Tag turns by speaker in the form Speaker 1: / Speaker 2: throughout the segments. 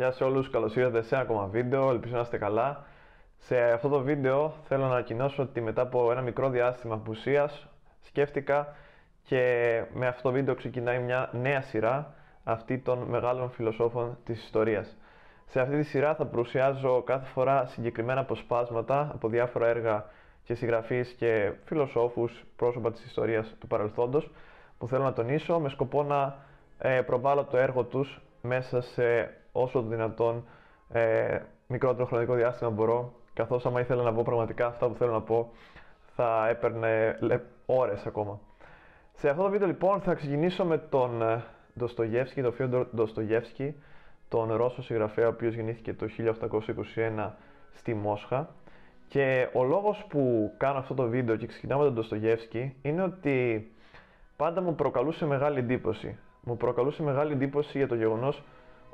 Speaker 1: Γεια σε όλους, καλώς ήρθατε σε ένα ακόμα βίντεο, ελπίζω να είστε καλά. Σε αυτό το βίντεο θέλω να ανακοινώσω ότι μετά από ένα μικρό διάστημα απουσίας σκέφτηκα και με αυτό το βίντεο ξεκινάει μια νέα σειρά αυτή των μεγάλων φιλοσόφων της ιστορίας. Σε αυτή τη σειρά θα παρουσιάζω κάθε φορά συγκεκριμένα αποσπάσματα από διάφορα έργα και συγγραφείς και φιλοσόφους, πρόσωπα της ιστορίας του παρελθόντος που θέλω να τονίσω με σκοπό να ε, προβάλλω το έργο τους μέσα σε όσο το δυνατόν ε, μικρότερο χρονικό διάστημα μπορώ, καθώς άμα ήθελα να πω πραγματικά αυτά που θέλω να πω, θα έπαιρνε ώρες ακόμα. Σε αυτό το βίντεο λοιπόν θα ξεκινήσω με τον ε, Ντοστογεύσκη, τον Φιόντορ Ντοστογεύσκη, τον Ρώσο συγγραφέα, ο οποίος γεννήθηκε το 1821 στη Μόσχα. Και ο λόγος που κάνω αυτό το βίντεο και ξεκινάω με τον Ντοστογεύσκη είναι ότι πάντα μου προκαλούσε μεγάλη εντύπωση. Μου προκαλούσε μεγάλη εντύπωση για το γεγονός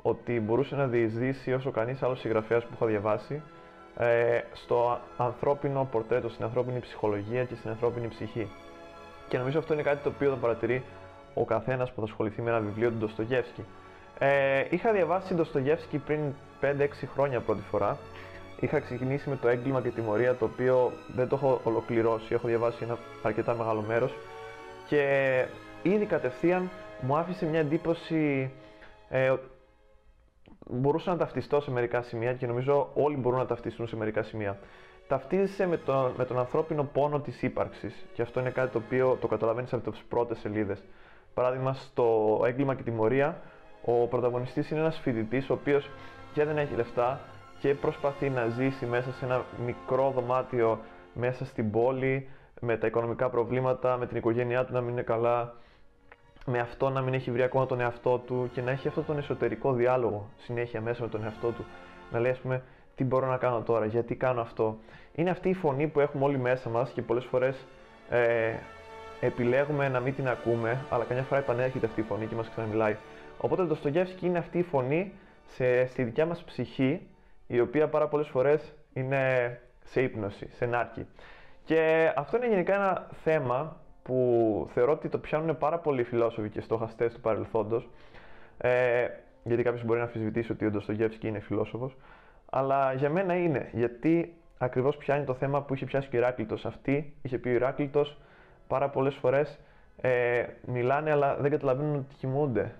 Speaker 1: ότι μπορούσε να διεισδύσει όσο κανείς άλλος συγγραφέας που έχω διαβάσει ε, στο ανθρώπινο πορτρέτο, στην ανθρώπινη ψυχολογία και στην ανθρώπινη ψυχή. Και νομίζω αυτό είναι κάτι το οποίο θα παρατηρεί ο καθένας που θα ασχοληθεί με ένα βιβλίο του Ντοστογεύσκη. Ε, είχα διαβάσει Ντοστογεύσκη πριν 5-6 χρόνια πρώτη φορά. Είχα ξεκινήσει με το έγκλημα και τιμωρία το οποίο δεν το έχω ολοκληρώσει. Έχω διαβάσει ένα αρκετά μεγάλο μέρος και ήδη κατευθείαν μου άφησε μια εντύπωση ε, μπορούσα να ταυτιστώ σε μερικά σημεία και νομίζω όλοι μπορούν να ταυτιστούν σε μερικά σημεία. Ταυτίζεσαι με τον, με τον ανθρώπινο πόνο της ύπαρξης και αυτό είναι κάτι το οποίο το καταλαβαίνεις από τις πρώτες σελίδες. Παράδειγμα, στο έγκλημα και τιμωρία, ο πρωταγωνιστής είναι ένας φοιτητής ο οποίος και δεν έχει λεφτά και προσπαθεί να ζήσει μέσα σε ένα μικρό δωμάτιο μέσα στην πόλη με τα οικονομικά προβλήματα, με την οικογένειά του να μην είναι καλά, με αυτό να μην έχει βρει ακόμα τον εαυτό του και να έχει αυτόν τον εσωτερικό διάλογο συνέχεια μέσα με τον εαυτό του. Να λέει, ας πούμε, τι μπορώ να κάνω τώρα, γιατί κάνω αυτό. Είναι αυτή η φωνή που έχουμε όλοι μέσα μας και πολλές φορές ε, επιλέγουμε να μην την ακούμε, αλλά καμιά φορά επανέρχεται αυτή η φωνή και μας ξαναμιλάει. Οπότε το Στογεύσκι είναι αυτή η φωνή σε, στη δικιά μας ψυχή, η οποία πάρα πολλές φορές είναι σε ύπνωση, σε νάρκη. Και αυτό είναι γενικά ένα θέμα που θεωρώ ότι το πιάνουν πάρα πολλοί φιλόσοφοι και στοχαστές του παρελθόντος. Ε, γιατί κάποιος μπορεί να αμφισβητήσει ότι ο Ντοστογεύσκη είναι φιλόσοφος. Αλλά για μένα είναι. Γιατί ακριβώς πιάνει το θέμα που είχε πιάσει και ο Ηράκλειτος. Αυτή είχε πει ο Ηράκλειτος πάρα πολλές φορές ε, μιλάνε, αλλά δεν καταλαβαίνουν ότι κοιμούνται.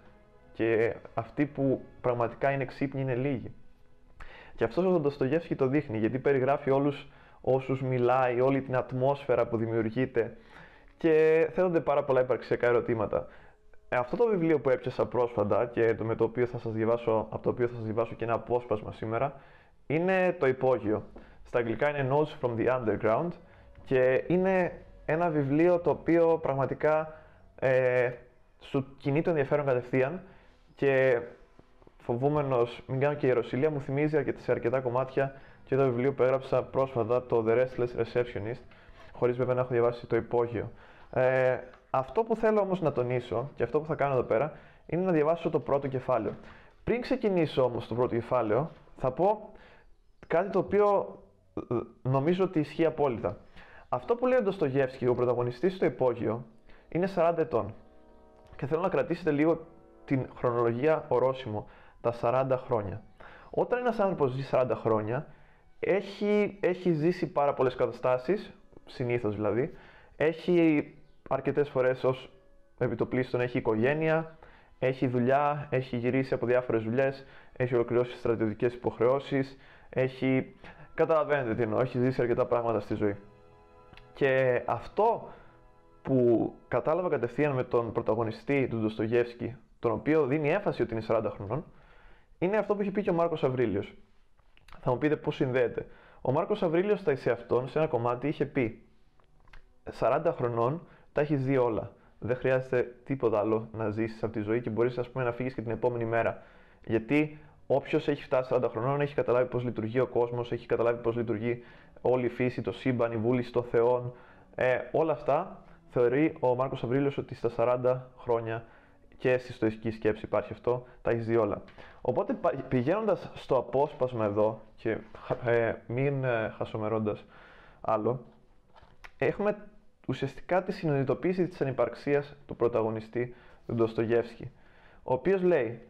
Speaker 1: Και αυτοί που πραγματικά είναι ξύπνοι είναι λίγοι. Και αυτός ο Ντοστογεύσκη το δείχνει, γιατί περιγράφει όλους όσους μιλάει, όλη την ατμόσφαιρα που δημιουργείται και θέτονται πάρα πολλά υπαρξιακά ερωτήματα. Ε, αυτό το βιβλίο που έπιασα πρόσφατα και το με το οποίο θα σας διαβάσω, από το οποίο θα σας διαβάσω και ένα απόσπασμα σήμερα είναι το υπόγειο. Στα αγγλικά είναι Notes from the Underground και είναι ένα βιβλίο το οποίο πραγματικά ε, σου κινεί το ενδιαφέρον κατευθείαν και φοβούμενος, μην κάνω και ιεροσυλία, μου θυμίζει αρκετά, σε αρκετά κομμάτια και το βιβλίο που έγραψα πρόσφατα, το The Restless Receptionist, χωρίς βέβαια να έχω διαβάσει το υπόγειο. Ε, αυτό που θέλω όμως να τονίσω και αυτό που θα κάνω εδώ πέρα είναι να διαβάσω το πρώτο κεφάλαιο. Πριν ξεκινήσω όμως το πρώτο κεφάλαιο, θα πω κάτι το οποίο ε, νομίζω ότι ισχύει απόλυτα. Αυτό που λέει ο Ντοστογεύσκη, ο πρωταγωνιστής στο υπόγειο, είναι 40 ετών. Και θέλω να κρατήσετε λίγο την χρονολογία ορόσημο, τα 40 χρόνια. Όταν ένας άνθρωπος ζει 40 χρόνια, έχει, έχει ζήσει πάρα πολλές καταστάσεις συνήθως δηλαδή, έχει αρκετές φορές ως επιτοπλίστων έχει οικογένεια, έχει δουλειά, έχει γυρίσει από διάφορες δουλειές, έχει ολοκληρώσει στρατιωτικές υποχρεώσεις, έχει... Καταλαβαίνετε τι εννοώ, έχει ζήσει αρκετά πράγματα στη ζωή. Και αυτό που κατάλαβα κατευθείαν με τον πρωταγωνιστή του Ντοστογεύσκη, τον οποίο δίνει έμφαση ότι είναι 40 χρονών, είναι αυτό που έχει πει και ο Μάρκος Αβρίλιος. Θα μου πείτε πώς συνδέεται. Ο Μάρκος Αβρίλιος στα σε αυτόν, σε ένα κομμάτι, είχε πει 40 χρονών τα έχεις δει όλα. Δεν χρειάζεται τίποτα άλλο να ζήσεις από τη ζωή και μπορείς να φύγεις και την επόμενη μέρα. Γιατί όποιος έχει φτάσει 40 χρονών έχει καταλάβει πώς λειτουργεί ο κόσμος, έχει καταλάβει πώς λειτουργεί όλη η φύση, το σύμπαν, η βούληση των Θεών. Ε, όλα αυτά θεωρεί ο Μάρκος Αβρίλιος ότι στα 40 χρόνια και στη στοική σκέψη υπάρχει αυτό, τα έχεις δει όλα. Οπότε πηγαίνοντας στο απόσπασμα εδώ και ε, μην ε, χασομερώντας άλλο, έχουμε ουσιαστικά τη συνειδητοποίηση της ανυπαρξίας του πρωταγωνιστή του Ντοστογεύσκη, ο οποίος λέει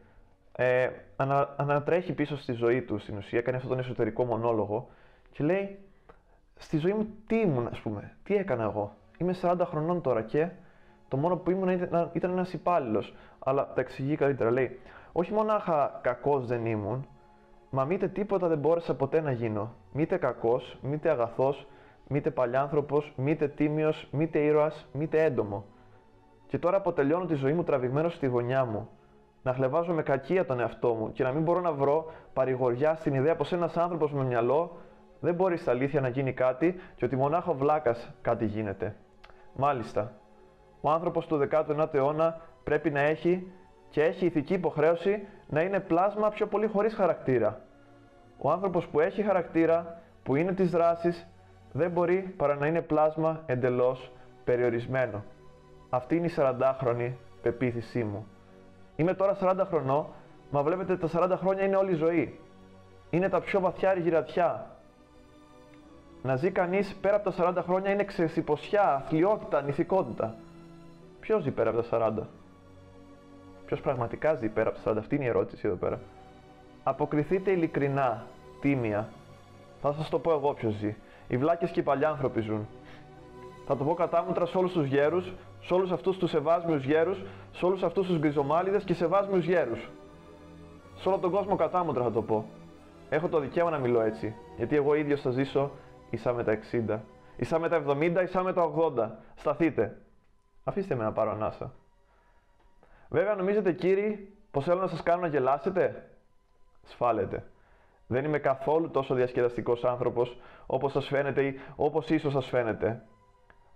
Speaker 1: ε, ανα, ανατρέχει πίσω στη ζωή του στην ουσία, κάνει αυτόν τον εσωτερικό μονόλογο και λέει στη ζωή μου τι ήμουν, ας πούμε, τι έκανα εγώ; Είμαι 40 χρονών τώρα και το μόνο που ήμουν ήταν, ήταν ένας υπάλληλος. Αλλά τα εξηγεί καλύτερα. Λέει, Όχι μονάχα κακός δεν ήμουν, μα μήτε τίποτα δεν μπόρεσα ποτέ να γίνω. Μήτε κακός, μήτε αγαθός, μήτε παλιάνθρωπος, μήτε τίμιος, μήτε ήρωας, μήτε έντομο. Και τώρα αποτελειώνω τη ζωή μου τραβηγμένος στη γωνιά μου. Να χλεβάζω με κακία τον εαυτό μου και να μην μπορώ να βρω παρηγοριά στην ιδέα πως ένας άνθρωπος με μυαλό δεν μπορεί στα αλήθεια να γίνει κάτι και ότι μονάχα ο βλάκας κάτι γίνεται. Μάλιστα, ο άνθρωπος του 19ου αιώνα πρέπει να έχει και έχει ηθική υποχρέωση να είναι πλάσμα πιο πολύ χωρίς χαρακτήρα. Ο άνθρωπος που έχει χαρακτήρα, που είναι της δράσης, δεν μπορεί παρά να είναι πλάσμα εντελώς περιορισμένο. Αυτή είναι η 40χρονη πεποίθησή μου. Είμαι τώρα 40 χρονών, μα βλέπετε τα 40 χρόνια είναι όλη η ζωή. Είναι τα πιο βαθιά ρηγυρατιά. Να ζει κανείς πέρα από τα 40 χρόνια είναι ξεσυποσιά, αθλειότητα, νηθικότητα. Ποιος ζει πέρα από τα 40. Ποιος πραγματικά ζει πέρα από τα 40. Αυτή είναι η ερώτηση εδώ πέρα. Αποκριθείτε ειλικρινά, τίμια. Θα σας το πω εγώ ποιος ζει. Οι βλάκες και οι παλιάνθρωποι ζουν. Θα το πω κατάμουτρα σε όλους τους γέρους, σε όλους αυτούς τους σεβάσμιους γέρους, σε όλους αυτούς τους γκριζομάλιδες και σεβάσμιους γέρους. Σε όλο τον κόσμο κατάμουτρα θα το πω. Έχω το δικαίωμα να μιλώ έτσι, γιατί εγώ ίδιος θα ζήσω ίσα με τα 60, ίσα με τα 70, ίσα με τα 80. Σταθείτε. Αφήστε με να πάρω ανάσα. Βέβαια, νομίζετε κύριοι πως θέλω να σας κάνω να γελάσετε; Σφάλετε. Δεν είμαι καθόλου τόσο διασκεδαστικός άνθρωπος όπως σας φαίνεται ή όπως ίσως σας φαίνεται.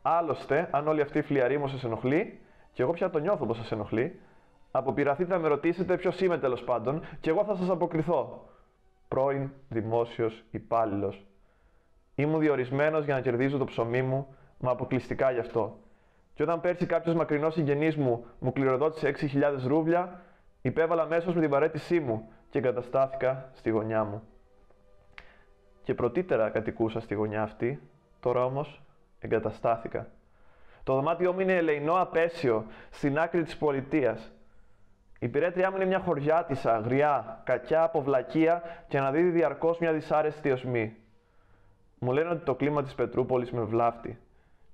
Speaker 1: Άλλωστε, αν όλη αυτή η φλιαρή μου σας ενοχλεί, και εγώ πια το νιώθω πως σας ενοχλεί, αποπειραθείτε να με ρωτήσετε ποιος είμαι τέλος πάντων και εγώ θα σας αποκριθώ. Πρώην δημόσιος υπάλληλος. Ήμουν διορισμένος για να κερδίζω το ψωμί μου, μα αποκλειστικά γι' αυτό. Και όταν πέρσι κάποιος μακρινός συγγενής μου μου κληροδότησε 6.000 ρούβλια, υπέβαλα αμέσως με την παρέτησή μου και εγκαταστάθηκα στη γωνιά μου. Και πρωτήτερα κατοικούσα στη γωνιά αυτή, τώρα όμως εγκαταστάθηκα. Το δωμάτιό μου είναι ελεηνό απέσιο, στην άκρη της πολιτείας. Η πυρέτριά μου είναι μια χωριά τη αγριά, κακιά από βλακεία και αναδίδει διαρκώς μια δυσάρεστη οσμή. Μου λένε ότι το κλίμα της Πετρούπολης με βλάφτει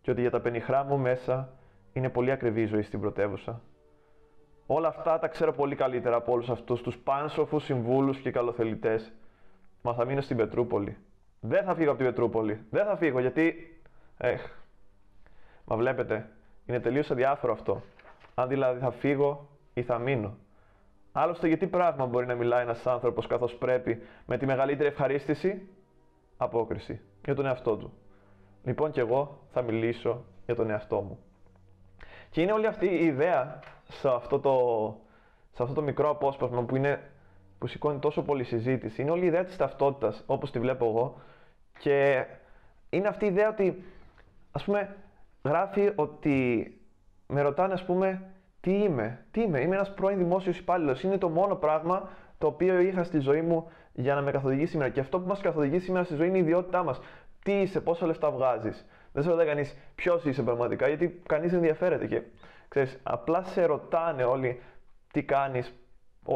Speaker 1: και ότι για τα πενιχρά μου μέσα είναι πολύ ακριβή η ζωή στην πρωτεύουσα. Όλα αυτά τα ξέρω πολύ καλύτερα από όλους αυτούς τους πάνσοφους συμβούλους και καλοθελητές. Μα θα μείνω στην Πετρούπολη. Δεν θα φύγω από την Πετρούπολη. Δεν θα φύγω γιατί. Έχ. Μα βλέπετε, είναι τελείως αδιάφορο αυτό. Αν δηλαδή θα φύγω ή θα μείνω. Άλλωστε, γιατί πράγμα μπορεί να μιλάει ένας άνθρωπος καθώς πρέπει με τη μεγαλύτερη ευχαρίστηση, απόκριση για τον εαυτό του. Λοιπόν, και εγώ θα μιλήσω για τον εαυτό μου. Και είναι όλη αυτή η ιδέα σε αυτό το, σε αυτό το μικρό απόσπασμα που, είναι, που σηκώνει τόσο πολύ συζήτηση. Είναι όλη η ιδέα της ταυτότητας, όπως τη βλέπω εγώ. Και είναι αυτή η ιδέα ότι, ας πούμε, γράφει ότι με ρωτάνε, ας πούμε, τι είμαι, τι είμαι. Είμαι ένας πρώην δημόσιος υπάλληλος. Είναι το μόνο πράγμα το οποίο είχα στη ζωή μου για να με καθοδηγεί σήμερα. Και αυτό που μας καθοδηγεί σήμερα στη ζωή είναι η ιδιότητά μας τι είσαι, πόσα λεφτά βγάζεις. Δεν σε ρωτάει κανείς ποιος είσαι πραγματικά, γιατί κανείς δεν ενδιαφέρεται. Και ξέρεις, απλά σε ρωτάνε όλοι τι κάνεις.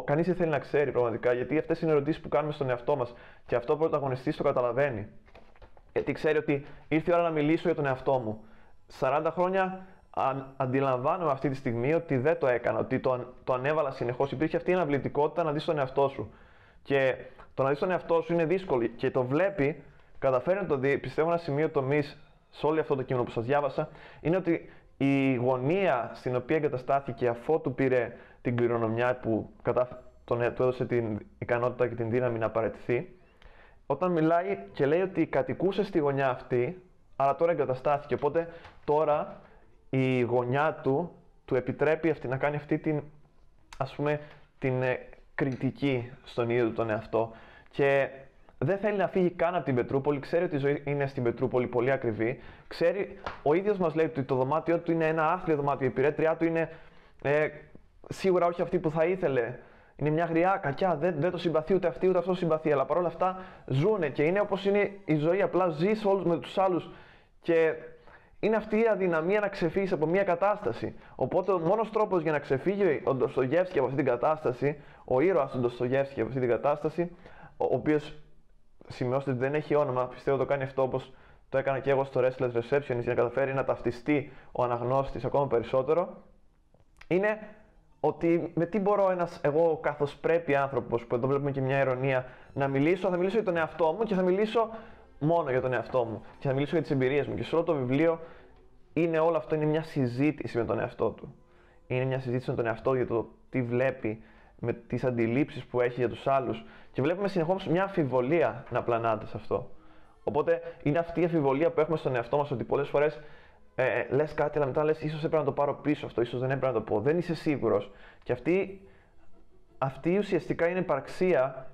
Speaker 1: Κανείς δεν θέλει να ξέρει πραγματικά, γιατί αυτές είναι ερωτήσεις που κάνουμε στον εαυτό μας. Και αυτό ο πρωταγωνιστής το καταλαβαίνει. Γιατί ξέρει ότι ήρθε η ώρα να μιλήσω για τον εαυτό μου. 40 χρόνια αν, αντιλαμβάνομαι αυτή τη στιγμή ότι δεν το έκανα, ότι το, το ανέβαλα συνεχώς. Υπήρχε αυτή η αναβλητικότητα να δεις τον εαυτό σου. Και το να δεις τον εαυτό σου είναι δύσκολο και το βλέπει καταφέρει να το δει, πιστεύω ένα σημείο τομής σε όλο αυτό το κείμενο που σας διάβασα, είναι ότι η γωνία στην οποία εγκαταστάθηκε αφότου πήρε την κληρονομιά που κατά, τον, του έδωσε την ικανότητα και την δύναμη να παραιτηθεί, όταν μιλάει και λέει ότι κατοικούσε στη γωνιά αυτή, αλλά τώρα εγκαταστάθηκε. Οπότε τώρα η γωνιά του του επιτρέπει αυτή, να κάνει αυτή την, ας πούμε, την ε, κριτική στον ίδιο του τον εαυτό. Και δεν θέλει να φύγει καν από την Πετρούπολη, ξέρει ότι η ζωή είναι στην Πετρούπολη πολύ ακριβή. Ξέρει, ο ίδιος μας λέει ότι το δωμάτιό του είναι ένα άθλιο δωμάτιο. Η πυρέτριά του είναι ε, σίγουρα όχι αυτή που θα ήθελε. Είναι μια γριά, κακιά, δεν, δεν το συμπαθεί ούτε αυτή ούτε αυτό συμπαθεί. Αλλά παρόλα αυτά ζούνε και είναι όπως είναι η ζωή. Απλά ζει όλους με τους άλλους. Και είναι αυτή η αδυναμία να ξεφύγεις από μια κατάσταση. Οπότε ο μόνος τρόπος για να ξεφύγει ο Ντοστογεύσκη από αυτή την κατάσταση, ο ήρωας του Ντοστογεύσκη από αυτή την κατάσταση, ο οποίος σημειώστε ότι δεν έχει όνομα, πιστεύω το κάνει αυτό όπως το έκανα και εγώ στο Restless Receptionist για να καταφέρει να ταυτιστεί ο αναγνώστης ακόμα περισσότερο, είναι ότι με τι μπορώ ένας εγώ καθώς πρέπει άνθρωπος, που εδώ βλέπουμε και μια ειρωνία, να μιλήσω, θα μιλήσω για τον εαυτό μου και θα μιλήσω μόνο για τον εαυτό μου και θα μιλήσω για τις εμπειρίες μου. Και σε όλο το βιβλίο είναι όλο αυτό είναι μια συζήτηση με τον εαυτό του. Είναι μια συζήτηση με τον εαυτό για το τι βλέπει, με τις αντιλήψεις που έχει για τους άλλους. Και βλέπουμε συνεχώ μια αμφιβολία να πλανάται σε αυτό. Οπότε είναι αυτή η αμφιβολία που έχουμε στον εαυτό μας ότι πολλές φορές ε, ε λες κάτι, αλλά μετά λες: ίσως έπρεπε να το πάρω πίσω αυτό, ίσως δεν έπρεπε να το πω. Δεν είσαι σίγουρος. Και αυτή, αυτή ουσιαστικά είναι υπαρξία.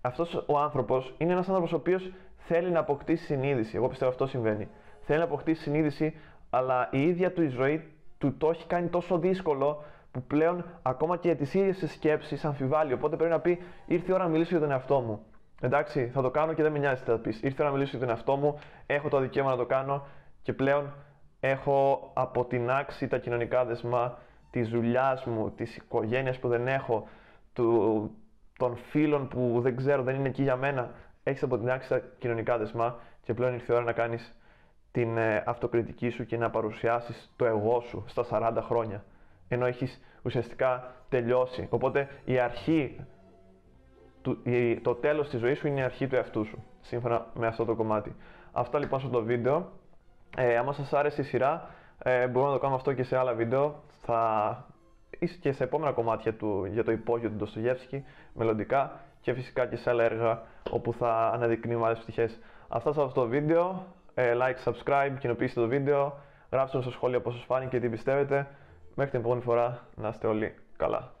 Speaker 1: Αυτός ο άνθρωπος είναι ένας άνθρωπος ο οποίος θέλει να αποκτήσει συνείδηση. Εγώ πιστεύω αυτό συμβαίνει. Θέλει να αποκτήσει συνείδηση, αλλά η ίδια του η ζωή του το έχει κάνει τόσο δύσκολο που πλέον ακόμα και για τις ίδιες σκέψεις αμφιβάλλει. Οπότε πρέπει να πει: Ήρθε η ώρα να μιλήσω για τον εαυτό μου. Εντάξει, θα το κάνω και δεν με νοιάζει τι θα πεις. Ήρθε η ώρα να μιλήσω για τον εαυτό μου, έχω το δικαίωμα να το κάνω και πλέον έχω αποτινάξει τα κοινωνικά δεσμά της δουλειάς μου, της οικογένειας που δεν έχω, του, των φίλων που δεν ξέρω, δεν είναι εκεί για μένα. Έχεις αποτινάξει τα κοινωνικά δεσμά και πλέον ήρθε η ώρα να κάνεις την ε, αυτοκριτική σου και να παρουσιάσεις το εγώ σου στα 40 χρόνια. Ενώ έχεις ουσιαστικά τελειώσει. Οπότε η αρχή, το τέλος της ζωής σου είναι η αρχή του εαυτού σου, σύμφωνα με αυτό το κομμάτι. Αυτά λοιπόν στο το βίντεο. Ε, άμα σας άρεσε η σειρά, ε, μπορούμε να το κάνουμε αυτό και σε άλλα βίντεο. Θα είσαι και σε επόμενα κομμάτια του, για το υπόγειο του Ντοστογεύσκη, μελλοντικά και φυσικά και σε άλλα έργα όπου θα αναδεικνύουμε άλλες πτυχές. Αυτά σε αυτό το βίντεο. Ε, like, subscribe, κοινοποιήστε το βίντεο, γράψτε στο σχόλιο πώς σας φάνηκε και τι πιστεύετε. Μέχρι την επόμενη φορά να είστε όλοι καλά.